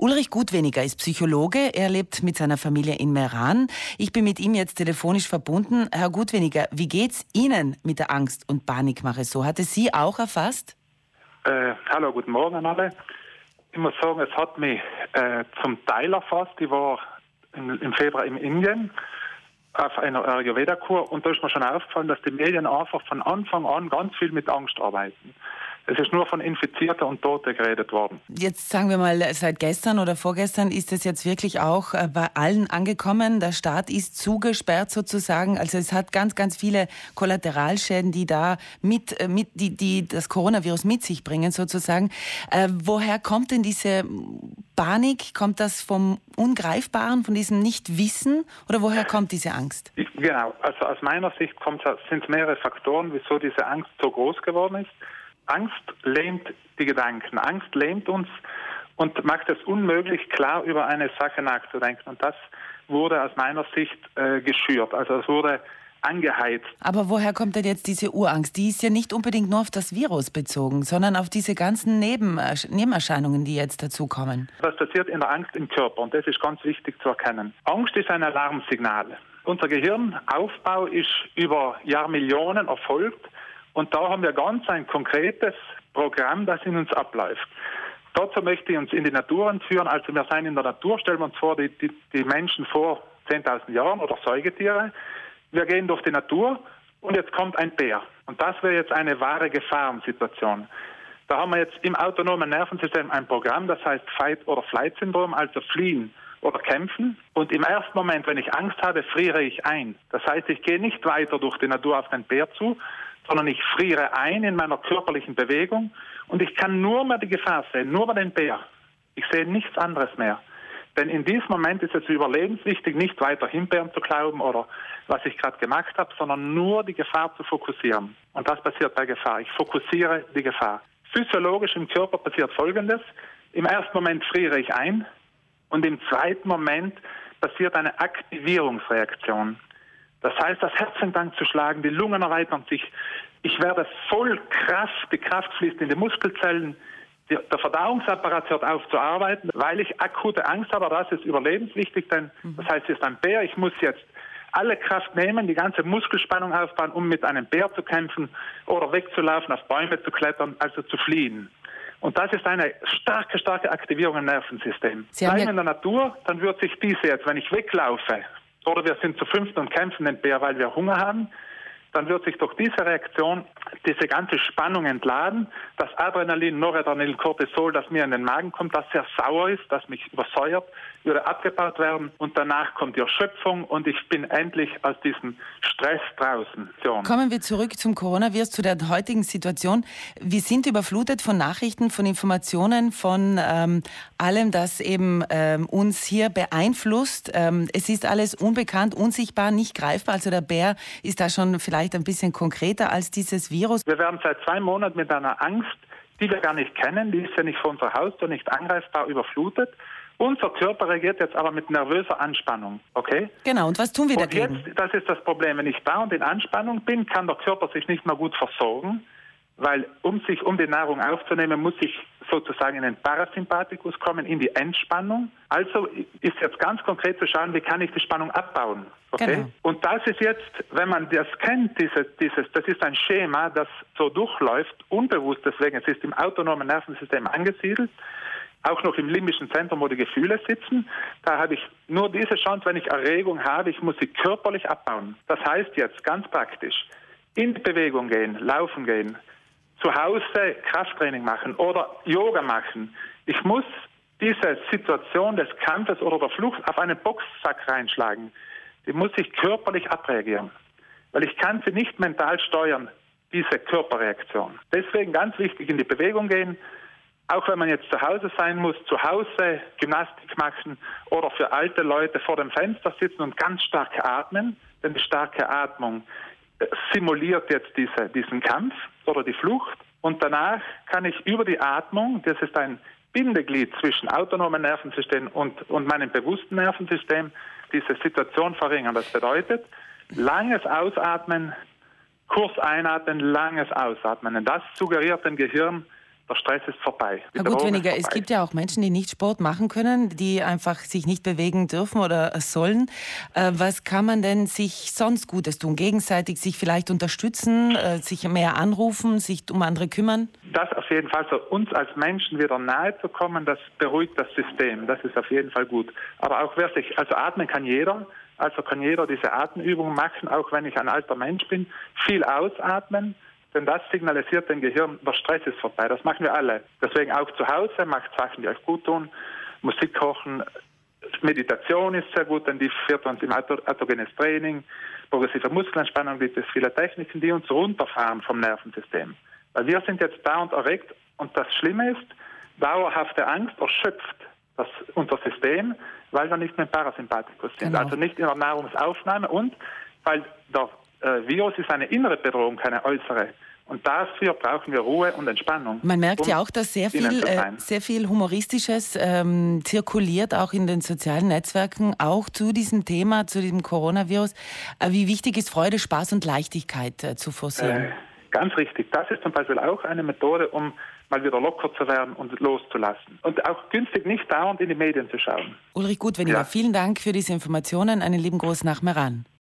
Ulrich Gutweniger ist Psychologe. Er lebt mit seiner Familie in Meran. Ich bin mit ihm jetzt telefonisch verbunden. Herr Gutweniger, wie geht's Ihnen mit der Angst und Panikmache so? Hat es Sie auch erfasst? Äh, hallo, guten Morgen an alle. Ich muss sagen, es hat mich äh, zum Teil erfasst. Ich war im, im Februar in Indien auf einer Ayurveda-Kur und da ist mir schon aufgefallen, dass die Medien einfach von Anfang an ganz viel mit Angst arbeiten. Es ist nur von Infizierten und Toten geredet worden. Jetzt sagen wir mal, seit gestern oder vorgestern ist es jetzt wirklich auch äh, bei allen angekommen. Der Staat ist zugesperrt sozusagen. Also es hat ganz, ganz viele Kollateralschäden, die da mit, äh, mit die, die das Coronavirus mit sich bringen sozusagen. Äh, woher kommt denn diese Panik? Kommt das vom Ungreifbaren, von diesem Nichtwissen oder woher kommt diese Angst? Genau, also aus meiner Sicht sind es mehrere Faktoren, wieso diese Angst so groß geworden ist. Angst lähmt die Gedanken. Angst lähmt uns und macht es unmöglich, klar über eine Sache nachzudenken. Und das wurde aus meiner Sicht äh, geschürt. Also es wurde angeheizt. Aber woher kommt denn jetzt diese Urangst? Die ist ja nicht unbedingt nur auf das Virus bezogen, sondern auf diese ganzen Nebenerscheinungen, die jetzt dazukommen. Was passiert in der Angst im Körper? Und das ist ganz wichtig zu erkennen. Angst ist ein Alarmsignal. Unser Gehirnaufbau ist über Jahrmillionen erfolgt und da haben wir ganz ein konkretes Programm, das in uns abläuft. Dazu möchte ich uns in die Natur entführen. Also wir sind in der Natur, stellen wir uns vor, die, die, die Menschen vor 10.000 Jahren oder Säugetiere. Wir gehen durch die Natur und jetzt kommt ein Bär. Und das wäre jetzt eine wahre Gefahrensituation. Da haben wir jetzt im autonomen Nervensystem ein Programm, das heißt Fight- oder Flight-Syndrom, also fliehen oder kämpfen. Und im ersten Moment, wenn ich Angst habe, friere ich ein. Das heißt, ich gehe nicht weiter durch die Natur auf den Bär zu, sondern ich friere ein in meiner körperlichen Bewegung und ich kann nur mehr die Gefahr sehen, nur mehr den Bär. Ich sehe nichts anderes mehr. Denn in diesem Moment ist es überlebenswichtig, nicht weiter Himbeeren zu glauben oder was ich gerade gemacht habe, sondern nur die Gefahr zu fokussieren. Und das passiert bei Gefahr. Ich fokussiere die Gefahr. Physiologisch im Körper passiert Folgendes. Im ersten Moment friere ich ein und im zweiten Moment passiert eine Aktivierungsreaktion. Das heißt, das Herz fängt an zu schlagen, die Lungen erweitern sich. Ich werde voll Kraft, die Kraft fließt in die Muskelzellen, der Verdauungsapparat hört auf zu arbeiten, weil ich akute Angst habe, aber das ist überlebenswichtig, denn mhm. das heißt, es ist ein Bär, ich muss jetzt alle Kraft nehmen, die ganze Muskelspannung aufbauen, um mit einem Bär zu kämpfen oder wegzulaufen, auf Bäume zu klettern, also zu fliehen. Und das ist eine starke, starke Aktivierung im Nervensystem. Bleiben ja in der Natur, dann wird sich diese jetzt, wenn ich weglaufe, oder wir sind zu fünft und kämpfen den Bär, weil wir Hunger haben, dann wird sich durch diese Reaktion diese ganze Spannung entladen. Das Adrenalin, Noradrenalin, Cortisol, das mir in den Magen kommt, das sehr sauer ist, das mich übersäuert, würde abgebaut werden und danach kommt die Erschöpfung und ich bin endlich aus diesem Stress draußen. Kommen wir zurück zum Coronavirus, zu der heutigen Situation. Wir sind überflutet von Nachrichten, von Informationen, von ähm, allem, das eben ähm, uns hier beeinflusst. Ähm, es ist alles unbekannt, unsichtbar, nicht greifbar. Also der Bär ist da schon vielleicht ein bisschen konkreter als dieses Virus. Wir werden seit zwei Monaten mit einer Angst, die wir gar nicht kennen, die ist ja nicht vor unserer Haustür, nicht angreifbar, überflutet. Unser Körper reagiert jetzt aber mit nervöser Anspannung, okay? Genau, und was tun wir und dagegen? Jetzt, das ist das Problem. Wenn ich dauernd in Anspannung bin, kann der Körper sich nicht mehr gut versorgen, weil um sich, um die Nahrung aufzunehmen, muss ich sozusagen in den Parasympathikus kommen, in die Entspannung. Also ist jetzt ganz konkret zu schauen, wie kann ich die Spannung abbauen. Okay? Genau. Und das ist jetzt, wenn man das kennt, dieses, dieses, das ist ein Schema, das so durchläuft, unbewusst deswegen, es ist im autonomen Nervensystem angesiedelt auch noch im limbischen Zentrum, wo die Gefühle sitzen. Da habe ich nur diese Chance, wenn ich Erregung habe, ich muss sie körperlich abbauen. Das heißt jetzt ganz praktisch, in Bewegung gehen, laufen gehen, zu Hause Krafttraining machen oder Yoga machen. Ich muss diese Situation des Kampfes oder der Flucht auf einen Boxsack reinschlagen. Die muss ich körperlich abreagieren. Weil ich kann sie nicht mental steuern, diese Körperreaktion. Deswegen ganz wichtig in die Bewegung gehen, auch wenn man jetzt zu Hause sein muss, zu Hause Gymnastik machen oder für alte Leute vor dem Fenster sitzen und ganz stark atmen, denn die starke Atmung simuliert jetzt diese, diesen Kampf oder die Flucht. Und danach kann ich über die Atmung, das ist ein Bindeglied zwischen autonomen Nervensystem und, und meinem bewussten Nervensystem, diese Situation verringern. Das bedeutet, langes Ausatmen, kurz einatmen, langes Ausatmen. Und das suggeriert dem Gehirn, der Stress ist vorbei. Na gut, weniger. Es gibt ja auch Menschen, die nicht Sport machen können, die einfach sich nicht bewegen dürfen oder sollen. Äh, was kann man denn sich sonst Gutes tun? Gegenseitig sich vielleicht unterstützen, äh, sich mehr anrufen, sich um andere kümmern? Das auf jeden Fall, so uns als Menschen wieder nahe zu kommen, das beruhigt das System. Das ist auf jeden Fall gut. Aber auch wer sich, also atmen kann jeder. Also kann jeder diese Atemübungen machen, auch wenn ich ein alter Mensch bin. Viel ausatmen denn das signalisiert dem Gehirn, der Stress ist vorbei. Das machen wir alle. Deswegen auch zu Hause, macht Sachen, die euch gut tun. Musik kochen, Meditation ist sehr gut, denn die führt uns im autogenes Training. Progressive Muskelentspannung gibt es viele Techniken, die uns runterfahren vom Nervensystem. Weil wir sind jetzt dauernd erregt und das Schlimme ist, dauerhafte Angst erschöpft das, unser System, weil wir nicht mehr Parasympathikus sind. Genau. Also nicht in der Nahrungsaufnahme und weil der äh, Virus ist eine innere Bedrohung, keine äußere. Und dafür brauchen wir Ruhe und Entspannung. Man merkt um ja auch, dass sehr viel, äh, sehr viel Humoristisches ähm, zirkuliert, auch in den sozialen Netzwerken, auch zu diesem Thema, zu diesem Coronavirus. Äh, wie wichtig ist Freude, Spaß und Leichtigkeit äh, zu forcieren? Äh, ganz richtig. Das ist zum Beispiel auch eine Methode, um mal wieder locker zu werden und loszulassen. Und auch günstig nicht dauernd in die Medien zu schauen. Ulrich Gutweniger, ja. vielen Dank für diese Informationen. Einen lieben Gruß nach Meran.